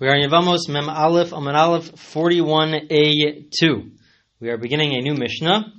We are in Yevamos Mem Aleph Amud Aleph 41a2. We are beginning a new Mishnah.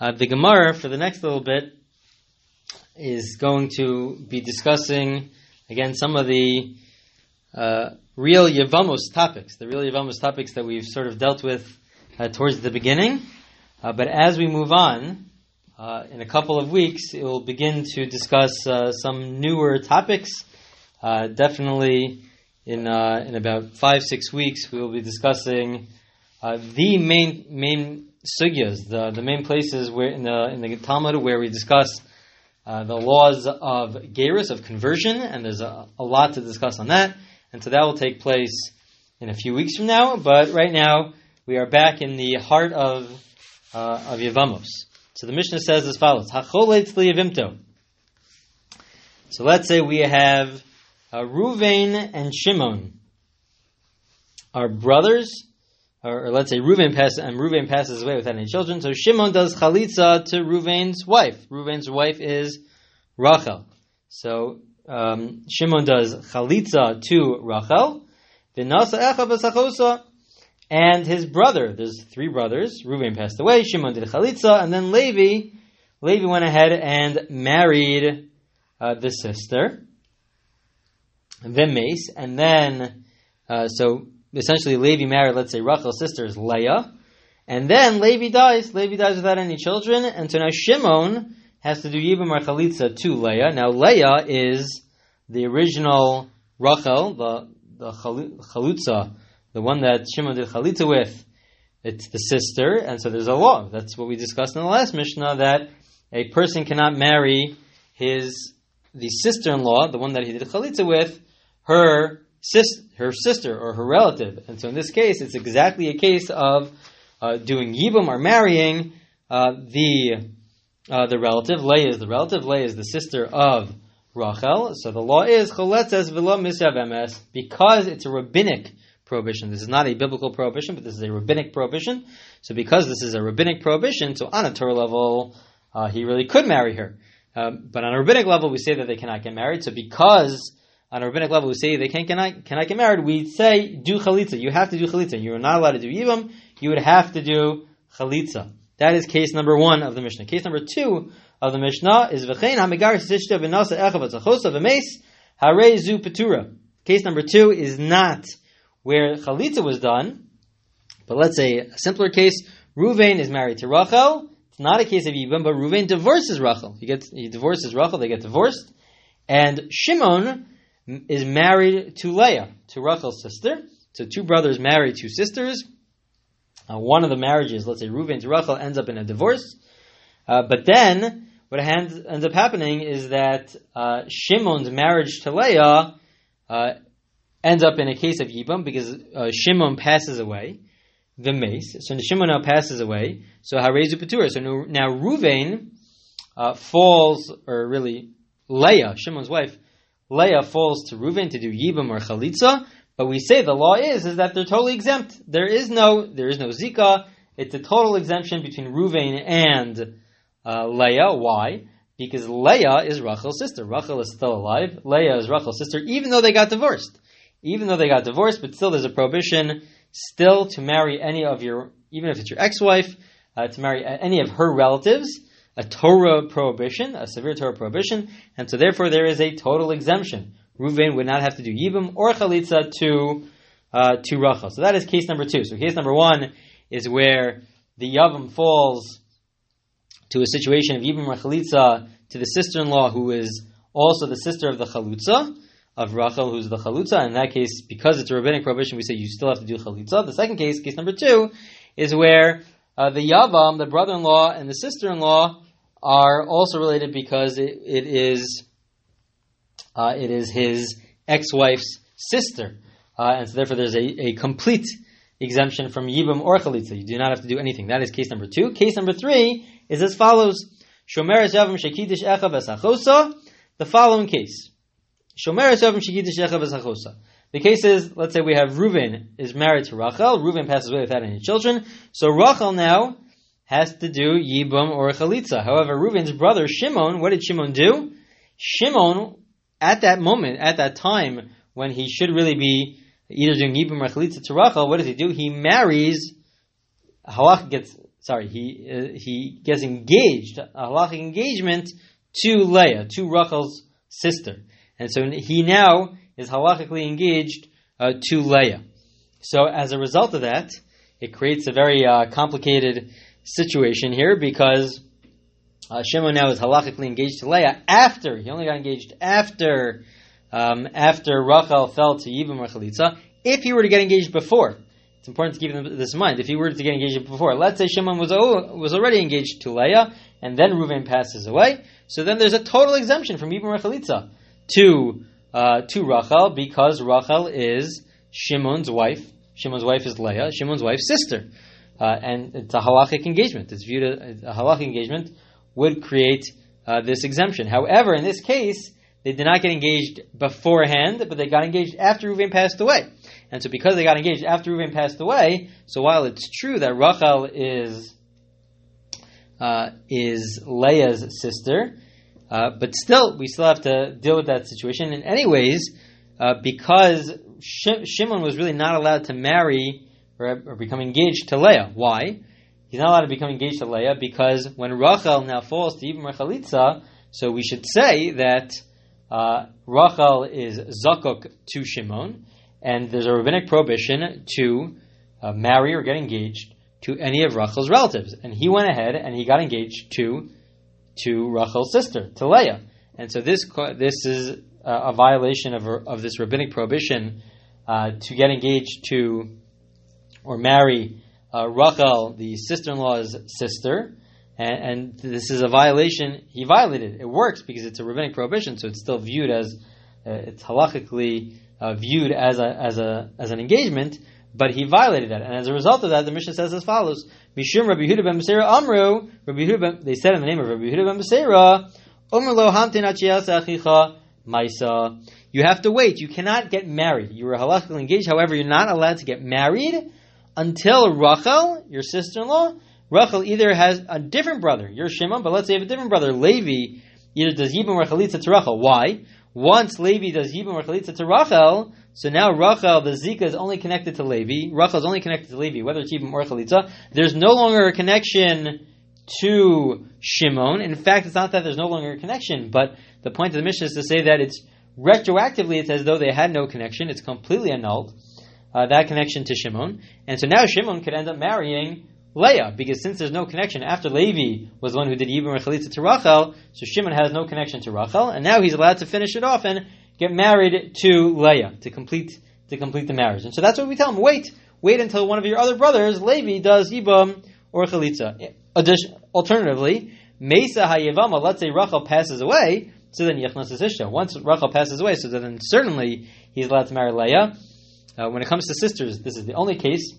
Uh, the Gemara for the next little bit is going to be discussing again some of the uh, real Yevamos topics, the real Yevamos topics that we've sort of dealt with uh, towards the beginning. Uh, but as we move on, uh, in a couple of weeks, it will begin to discuss uh, some newer topics. definitely in uh, in about five six weeks, we will be discussing uh, the main main sugyas, the the main places where in the in the Talmud where we discuss uh, the laws of gerus of conversion, and there's a, a, lot to discuss on that, and so that will take place in a few weeks from now. But right now, we are back in the heart of uh, of Yevamos. So the Mishnah says as follows: So let's say we have uh, Ruvain and Shimon are brothers, or, or let's say Ruvain passes and Ruvain passes away without any children. So Shimon does chalitza to Ruvain's wife. Ruvain's wife is Rachel. So um, Shimon does chalitza to Rachel. And his brother, there's three brothers. Ruvain passed away. Shimon did chalitza, and then Levi, Levi went ahead and married uh, the sister mace, and then uh, so essentially Levi married, let's say Rachel's sister is Leah, and then Levi dies. Levi dies without any children, and so now Shimon has to do Yibam or Chalitza to Leah. Now Leah is the original Rachel, the the Chalutza, the one that Shimon did Chalitza with. It's the sister, and so there's a law. That's what we discussed in the last Mishnah that a person cannot marry his the sister-in-law, the one that he did chalitza with, her sis, her sister or her relative. And so in this case, it's exactly a case of uh, doing yibum or marrying uh, the uh, the relative. Leah is the relative. Leah is the sister of Rachel. So the law is choletzes v'lo misav because it's a rabbinic prohibition. This is not a biblical prohibition, but this is a rabbinic prohibition. So because this is a rabbinic prohibition, so on a Torah level, uh, he really could marry her. Um, but on a rabbinic level, we say that they cannot get married. So because on a rabbinic level, we say they can't cannot, cannot get married. We say do chalitza. You have to do chalitza. You are not allowed to do yivam. You would have to do chalitza. That is case number one of the Mishnah. Case number two of the Mishnah is v'chein hamigar sishta v'nasa echav atzachosa v'meis harei zu petura. Case number two is not where chalitza was done, but let's say a simpler case. Ruvain is married to Rachel. It's not a case of Yibam, but Ruvain divorces Rachel. He gets he divorces Rachel. They get divorced, and Shimon is married to Leah, to Rachel's sister. So two brothers marry two sisters. Uh, one of the marriages, let's say Reuven to Rachel, ends up in a divorce. Uh, but then what ends, ends, up happening is that uh, Shimon's marriage to Leah uh, ends up in a case of Yibam because uh, Shimon passes away, the mace. So Shimon now passes away. So Harezu Petura. So now Reuven uh, falls, or really Leah, Shimon's wife, Leah falls to Reuven to do Yibam or Chalitza, but we say the law is is that they're totally exempt. There is no there is no Zika. It's a total exemption between Reuven and uh, Leah. Why? Because Leah is Rachel's sister. Rachel is still alive. Leah is Rachel's sister, even though they got divorced. Even though they got divorced, but still there's a prohibition still to marry any of your, even if it's your ex-wife, uh, to marry any of her relatives a Torah prohibition, a severe Torah prohibition, and so therefore there is a total exemption. Reuven would not have to do Yibam or Chalitza to, uh, to Rachel. So that is case number two. So case number one is where the Yavam falls to a situation of Yibam or Chalitza to the sister-in-law who is also the sister of the Chalutza, of Rachel, who's the Chalutza. In that case, because it's a rabbinic prohibition, we say you still have to do Chalitza. The second case, case number two, is where uh, the Yavam, the brother-in-law, and the sister-in-law are also related because it, it is uh, it is his ex-wife's sister, uh, and so therefore there's a, a complete exemption from Yibam or Chalitza. You do not have to do anything. That is case number two. Case number three is as follows: Shomer Yavam Shekidish Echav Esachosa. The following case: Shomer Yavam Shekidish Echav Esachosa. The case is, let's say we have Reuven is married to Rachel. Reuven passes away without any children. So Rachel now has to do Yibum or Chalitza. However, Reuven's brother Shimon, what did Shimon do? Shimon, at that moment, at that time, when he should really be either doing Yibum or Chalitza to Rachel, what does he do? He marries, Halach gets, sorry, he, uh, he gets engaged, a halachic engagement to Leah, to Rachel's sister. And so he now is halachically engaged uh, to Leah. So as a result of that, it creates a very uh, complicated situation here because uh, Shimon now is halachically engaged to Leah after he only got engaged after um, after Rachel fell to Yibam Rachalitza. If he were to get engaged before, it's important to keep this in mind. If he were to get engaged before, let's say Shimon was was already engaged to Leah, and then Reuven passes away, so then there's a total exemption from Yibam Rachalitza to uh, to Rachel because Rachel is Shimon's wife. Shimon's wife is Leah. Shimon's wife's sister, uh, and it's a halachic engagement. It's viewed as a halachic engagement would create uh, this exemption. However, in this case, they did not get engaged beforehand, but they got engaged after Reuven passed away. And so, because they got engaged after Reuven passed away, so while it's true that Rachel is uh, is Leah's sister, uh, but still, we still have to deal with that situation. In any ways, uh, because Shimon was really not allowed to marry or, become engaged to Leah. Why? He's not allowed to become engaged to Leah because when Rachel now falls to Ibn Rachalitza, so we should say that uh, Rachel is zakuk to Shimon, and there's a rabbinic prohibition to uh, marry or get engaged to any of Rachel's relatives. And he went ahead and he got engaged to to Rachel's sister, to Leah. And so this this is a, violation of, of this rabbinic prohibition uh, to get engaged to or marry uh, Rachel, the sister-in-law's sister, and, and, this is a violation. He violated. It works because it's a rabbinic prohibition, so it's still viewed as uh, it's halachically uh, viewed as a as a as an engagement. But he violated that, and as a result of that, the Mishnah says as follows: Mishum Rabbi Yehuda ben Beseira Amru. Rabbi Yehuda they said in the name of Rabbi Yehuda ben Beseira, Omer lo hamtin maisa. You have to wait. You cannot get married. You are halachically engaged. However, you're not allowed to get married until Rachel, your sister-in-law, Rachel either has a different brother, you're Shimon, but let's say you have a different brother, Levi, either does Yibam or Chalitza to Rachel. Why? Once Levi does Yibam or Chalitza to Rachel, so now Rachel, the Zika is only connected to Levi. Rachel is only connected to Levi, whether it's Yibam or Chalitza. There's no longer a connection to Shimon. In fact, it's not that there's no longer a connection, but the point of the Mishnah is to say that it's retroactively, it's as though they had no connection. It's completely annulled, uh, that connection to Shimon. And so now Shimon could end up marrying Leah, because since there's no connection, after Levi was the one who did Yibam Chalitza to Rachel, so Shimon has no connection to Rachel, and now he's allowed to finish it off and get married to Leah to complete to complete the marriage. And so that's what we tell him: wait, wait until one of your other brothers, Levi, does Yibam or Chalitza. Alternatively, Mesa Hayevama, let's say Rachel passes away, so then Yechnas is Ishta. Once Rachel passes away, so then certainly he's allowed to marry Leah. Uh, when it comes to sisters, this is the only case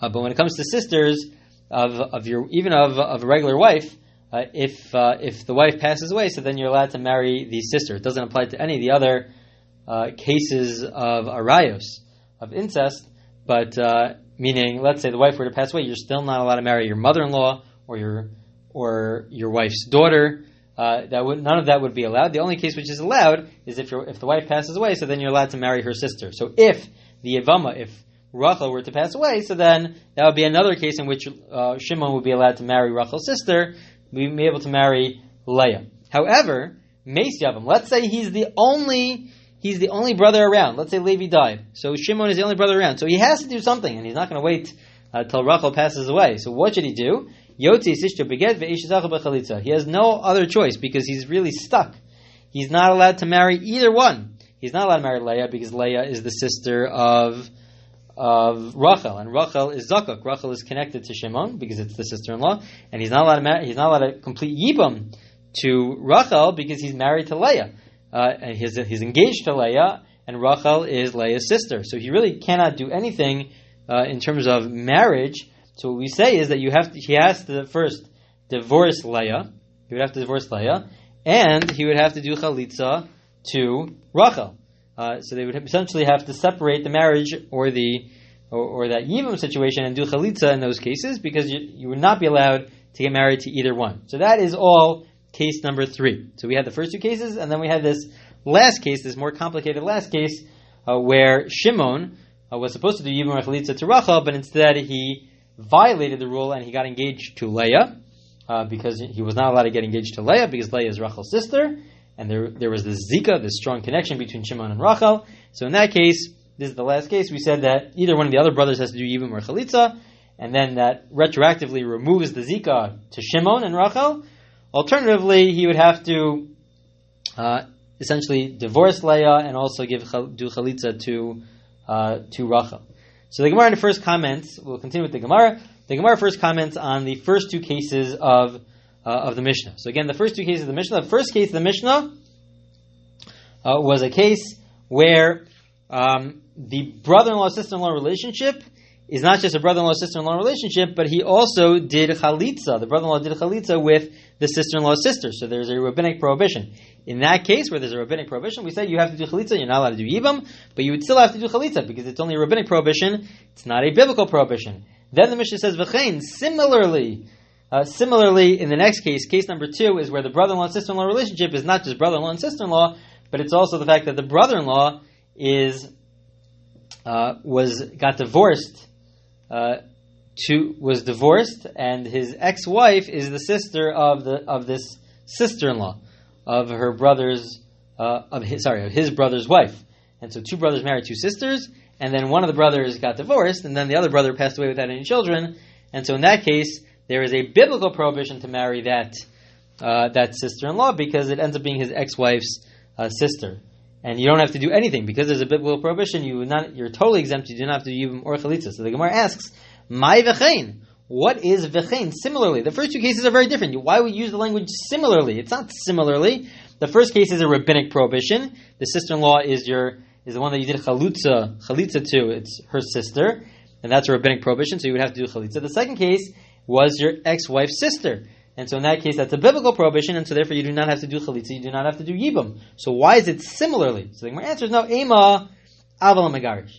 uh, but when it comes to sisters of, of your even of, of a regular wife, uh, if uh, if the wife passes away, so then you're allowed to marry the sister. It doesn't apply to any of the other uh, cases of arayos of incest. But uh, meaning, let's say the wife were to pass away, you're still not allowed to marry your mother-in-law or your or your wife's daughter. Uh, that would none of that would be allowed. The only case which is allowed is if if the wife passes away, so then you're allowed to marry her sister. So if the Ivama, if Rachel were to pass away, so then that would be another case in which uh, Shimon would be allowed to marry Rachel's sister, we'd be able to marry Leah. However, Mace Yavam, let's say he's the only he's the only brother around. Let's say Levi died, so Shimon is the only brother around. So he has to do something, and he's not going to wait uh, till Rachel passes away. So what should he do? He has no other choice because he's really stuck. He's not allowed to marry either one. He's not allowed to marry Leah because Leah is the sister of of Rachel, and Rachel is Zakuk. Rachel is connected to Shimon because it's the sister-in-law, and he's not allowed to marry, he's not allowed to complete Yibam to Rachel because he's married to Leah, uh, and he's, he's engaged to Leah, and Rachel is Leah's sister. So he really cannot do anything uh, in terms of marriage. So what we say is that you have to, he has to first divorce Leah. He would have to divorce Leah, and he would have to do chalitza to Rachel. Uh, so they would essentially have to separate the marriage or the or, or that yibum situation and do chalitza in those cases because you, you would not be allowed to get married to either one. So that is all case number three. So we had the first two cases, and then we had this last case, this more complicated last case, uh, where Shimon uh, was supposed to do Yibum Chalitza to Rachel, but instead he violated the rule and he got engaged to Leah uh, because he was not allowed to get engaged to Leah because Leah is Rachel's sister, and there there was this zika, this strong connection between Shimon and Rachel. So in that case, this is the last case. We said that either one of the other brothers has to do Yibum or Chalitza, and then that retroactively removes the zika to Shimon and Rachel. Alternatively, he would have to uh, essentially divorce Leah and also give do Chalitza to uh, to Rachel. So the Gemara in the first comments, we'll continue with the Gemara. The Gemara first comments on the first two cases of uh, of the Mishnah. So again, the first two cases of the Mishnah. The first case of the Mishnah uh, was a case where um, the brother-in-law sister-in-law relationship is not just a brother-in-law sister-in-law relationship, but he also did chalitza. The brother-in-law did chalitza with the sister-in-law's sister. So there's a rabbinic prohibition. In that case, where there's a rabbinic prohibition, we say you have to do chalitza. You're not allowed to do yibam, but you would still have to do chalitza because it's only a rabbinic prohibition. It's not a biblical prohibition. Then the Mishnah says v'chein. Similarly, uh, similarly, in the next case, case number two is where the brother-in-law and sister-in-law relationship is not just brother-in-law and sister-in-law, but it's also the fact that the brother-in-law is uh, was got divorced uh, was divorced, and his ex-wife is the sister of the of this sister-in-law of her brother's uh, of his sorry of his brother's wife. And so two brothers married two sisters, and then one of the brothers got divorced, and then the other brother passed away without any children. And so in that case, there is a biblical prohibition to marry that uh, that sister-in-law because it ends up being his ex-wife's uh, sister and you don't have to do anything because there's a biblical prohibition. You not you're totally exempt. You do not have to do or chalitza. So the Gemara asks, "My v'chein." What is v'chein? Similarly, the first two cases are very different. Why would we use the language similarly? It's not similarly. The first case is a rabbinic prohibition. The sister-in-law is your is the one that you did chalitza chalitza to. It's her sister, and that's a rabbinic prohibition. So you would have to do chalitza. The second case was your ex-wife's sister. And so in that case, that's a biblical prohibition, and so therefore you do not have to do chalitza, you do not have to do yibum. So why is it similarly? So the answer is no, ema aval megarish.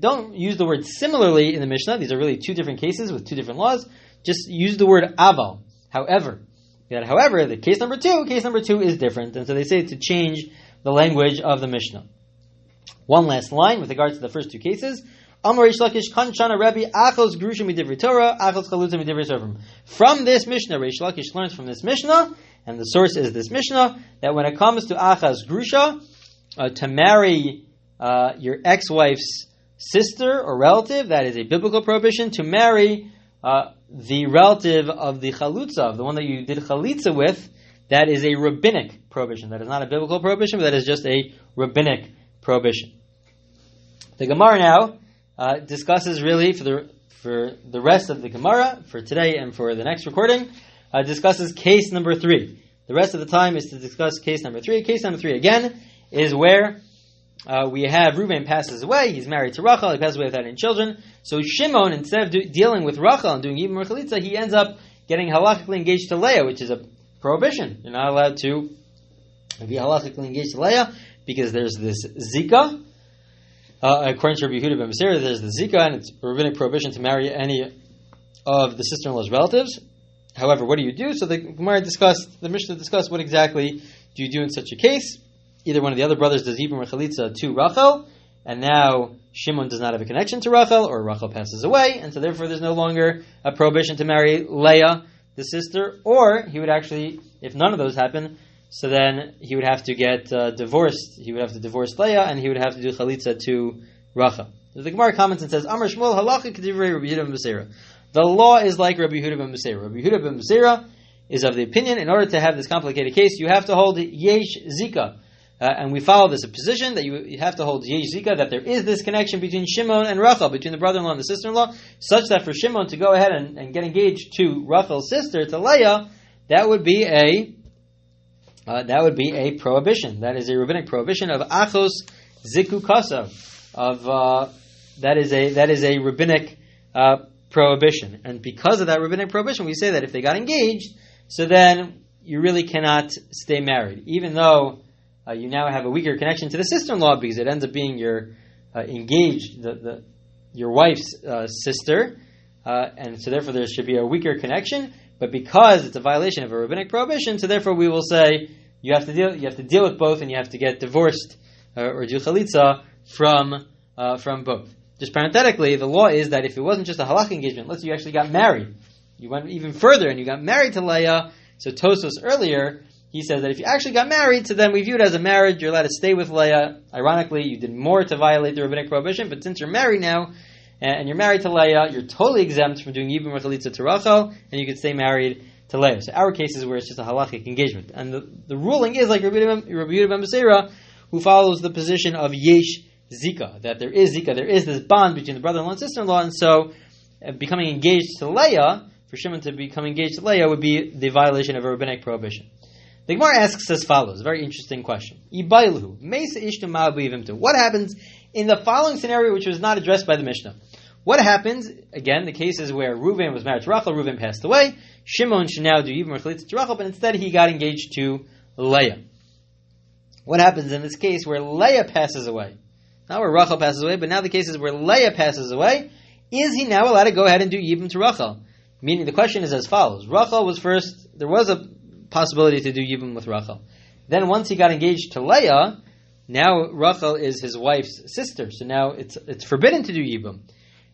Don't use the word similarly in the Mishnah. These are really two different cases with two different laws. Just use the word aval. However, that however, the case number two, case number two is different, and so they say to change the language of the Mishnah. One last line with regards to the first two cases. From this Mishnah, Reish Lakish learns from this Mishnah, and the source is this Mishnah that when it comes to Achas Grusha, uh, to marry uh, your ex-wife's sister or relative, that is a biblical prohibition. To marry uh, the relative of the chalutza, the one that you did chalitza with, that is a rabbinic prohibition. That is not a biblical prohibition, but that is just a rabbinic prohibition. The Gemara now uh, discusses really for the for the rest of the Gemara for today and for the next recording uh, discusses case number three. The rest of the time is to discuss case number three. Case number three again is where uh, we have Reuben passes away. He's married to Rachel. He passes away without any children. So Shimon, instead of do, dealing with Rachel and doing even Merchalitza, he ends up getting halachically engaged to Leah, which is a prohibition. You're not allowed to be halachically engaged to Leah because there's this zika uh, according to Rabbi Yehuda ben there's the Zika, and it's rabbinic prohibition to marry any of the sister-in-law's relatives. However, what do you do? So the Gemara discussed, the Mishnah discussed what exactly do you do in such a case. Either one of the other brothers does or Chalitza to Rachel, and now Shimon does not have a connection to Rachel, or Rachel passes away, and so therefore there's no longer a prohibition to marry Leah, the sister, or he would actually, if none of those happen, so then he would have to get uh, divorced. He would have to divorce Leah, and he would have to do chalitza to Rachel. The Gemara comments and says, Amar Shmuel halacha k'divrei Rabbi Yehuda ben. The law is like Rabbi Yehuda ben Beseira. Rabbi Yehuda ben is of the opinion, in order to have this complicated case, you have to hold yesh zika. Uh, and we follow this position that you, you, have to hold yesh zika, that there is this connection between Shimon and Rachel, between the brother-in-law and the sister-in-law, such that for Shimon to go ahead and, and get engaged to Rachel's sister, to Leah, that would be a uh, that would be a prohibition. That is a rabbinic prohibition of achos zikukasa. Of uh, that is a that is a rabbinic uh, prohibition, and because of that rabbinic prohibition, we say that if they got engaged, so then you really cannot stay married, even though uh, you now have a weaker connection to the sister-in-law because it ends up being your uh, engaged the, the your wife's uh, sister, and so therefore there should be a weaker connection. But because it's a violation of a rabbinic prohibition, so therefore we will say you have to deal you have to deal with both, and you have to get divorced uh, or do chalitza from uh, from both. Just parenthetically, the law is that if it wasn't just a halakha engagement, let's say you actually got married, you went even further and you got married to Leah. So Tosfos earlier, he says that if you actually got married, so then we view it as a marriage. You're allowed to stay with Leah. Ironically, you did more to violate the rabbinic prohibition, but since you're married now, and you're married to Leah, you're totally exempt from doing even or Chalitza to Rachel, and you can stay married to Leah. So our case is where it's just a halachic engagement. And the, the ruling is like Rabbi Yehuda ben Beseira, who follows the position of Yesh Zika, that there is Zika, there is this bond between the brother-in-law and sister-in-law, and so uh, becoming engaged to Leah, for Shimon to become engaged to Leah would be the violation of a rabbinic prohibition. The Gemara asks as follows, a very interesting question. What happens in the following scenario, which was not addressed by the Mishnah? What happens, again, the cases where Reuven was married to Rachel, Reuven passed away, Shimon should now do even Rachel to Rachel, but instead he got engaged to Leah. What happens in this case where Leah passes away? Not where Rachel passes away, but now the case is where Leah passes away. Is he now allowed to go ahead and do Yibam to Rachel? Meaning the question is as follows. Rachel was first, there was a possibility to do Yibam with Rachel. Then once he got engaged to Leah, now Rachel is his wife's sister, so now it's, it's forbidden to do Yibam.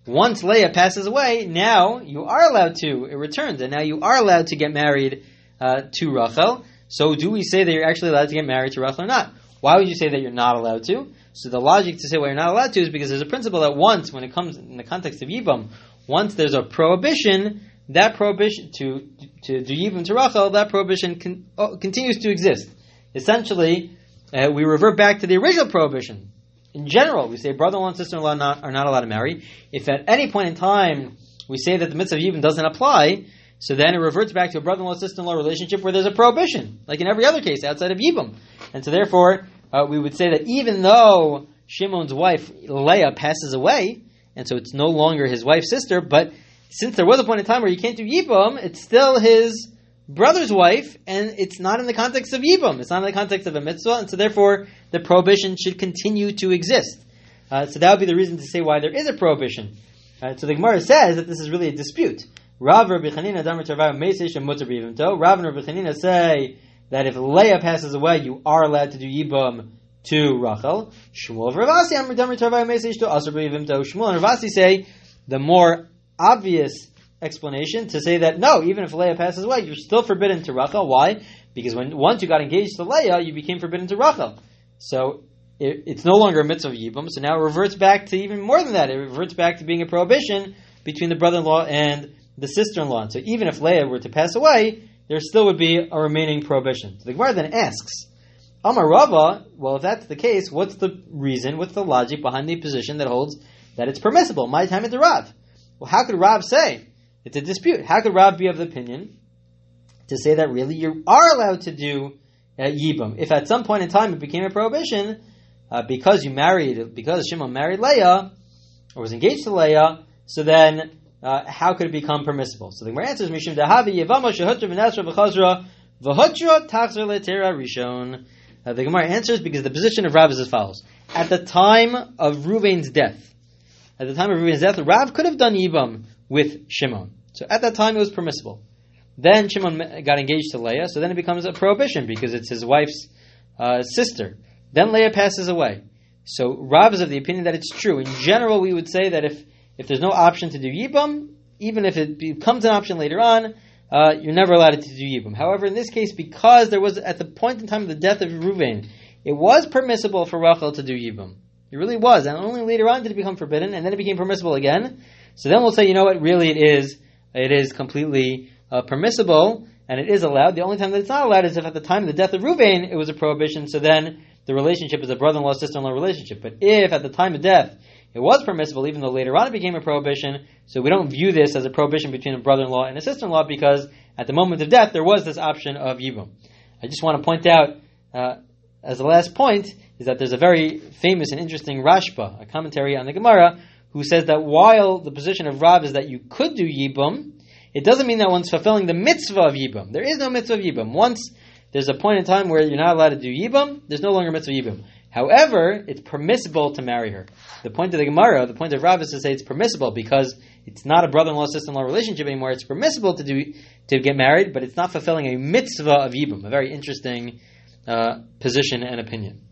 Once Leah passes away, now you are allowed to, it returns, and now you are allowed to get married uh, to Rachel. So do we say that you're actually allowed to get married to Rachel or not? Why would you say that you're not allowed to? So the logic to say why you're not allowed to is because there's a principle that once, when it comes in the context of Yibam, once there's a prohibition, that prohibition to to do Yibam to Rachel, that prohibition con, oh, continues to exist. Essentially, uh, we revert back to the original prohibition. In general, we say brother-in-law and sister-in-law not, are not allowed to marry. If at any point in time we say that the mitzvah of Yibam doesn't apply, so then it reverts back to a brother-in-law sister-in-law relationship where there's a prohibition, like in every other case outside of Yibam. And so therefore, uh, we would say that even though Shimon's wife Leah passes away, and so it's no longer his wife's sister, but since there was a point in time where you can't do Yibam, it's still his brother's wife, and it's not in the context of Yibam. It's not in the context of a mitzvah, and so therefore the prohibition should continue to exist. Uh, so that would be the reason to say why there is a prohibition. Uh, so the Gemara says that this is really a dispute. Rav Damar and Rav Rabbi Chanina say that if Leah passes away, you are allowed to do Yibam to Rachel. Shmuel Ravasi to Shmuel and Ravasi say the more obvious explanation to say that no, even if Leah passes away, you're still forbidden to Rachel. Why? Because when once you got engaged to Leah, you became forbidden to Rachel. So it, it's no longer a mitzvah of Yibam. So now it reverts back to even more than that. It reverts back to being a prohibition between the brother-in-law and the sister-in-law. So even if Leah were to pass away, there still would be a remaining prohibition. So the Gemara then asks, Amar Rava, well, if that's the case, what's the reason, what's the logic behind the position that holds that it's permissible? My time at the Rav. Well, how could Rav say? It's a dispute. How could Rav be of the opinion to say that really you are allowed to do uh, Yibam? If at some point in time it became a prohibition, uh, because you married, because Shimon married Leah, or was engaged to Leah, so then uh, how could it become permissible? So the Gemara answers, Mishum Dahavi Yevama Shehutra V'Nasra V'Chazra V'Hutra Tachzer Letera Rishon. Uh, the Gemara answers because the position of Rav is as follows. At the time of Ruvain's death, at the time of Ruvain's death, Rav could have done Yibam with Shimon. So at that time it was permissible. Then Shimon got engaged to Leah, so then it becomes a prohibition because it's his wife's uh, sister. Then Leah passes away. So Rav is of the opinion that it's true. In general, we would say that if if there's no option to do Yibam, even if it becomes an option later on, uh, you're never allowed to do Yibam. However, in this case, because there was, at the point in time of the death of Reuven, it was permissible for Rachel to do Yibam. It really was. And only later on did it become forbidden, and then it became permissible again. So then we'll say, you know what, really it is, it is completely uh, permissible, and it is allowed. The only time that it's not allowed is if at the time of the death of Reuven, it was a prohibition, so then the relationship is a brother-in-law, sister-in-law relationship. But if at the time of death, it was permissible, even though later on it became a prohibition. So we don't view this as a prohibition between a brother-in-law and a sister-in-law because at the moment of death there was this option of yibum. I just want to point out uh, as the last point is that there's a very famous and interesting Rashba, a commentary on the Gemara, who says that while the position of Rav is that you could do yibum, it doesn't mean that one's fulfilling the mitzvah of yibum. There is no mitzvah of yibum. Once there's a point in time where you're not allowed to do yibum, there's no longer mitzvah yibum. However, it's permissible to marry her. The point of the Gemara, the point of Rav is to say it's permissible because it's not a brother-in-law sister-in-law relationship anymore. It's permissible to do to get married, but it's not fulfilling a mitzvah of yibum. A very interesting uh, position and opinion.